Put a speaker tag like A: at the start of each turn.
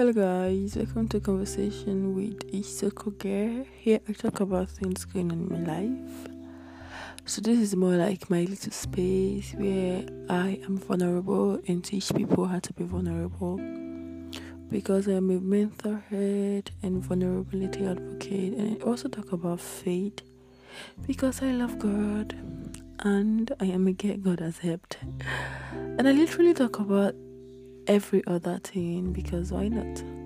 A: Hello guys, welcome to conversation with Isoko Girl. Here I talk about things going on in my life. So this is more like my little space where I am vulnerable and teach people how to be vulnerable. Because I am a mental head and vulnerability advocate and I also talk about faith because I love God and I am a get God has helped. And I literally talk about every other thing because why not?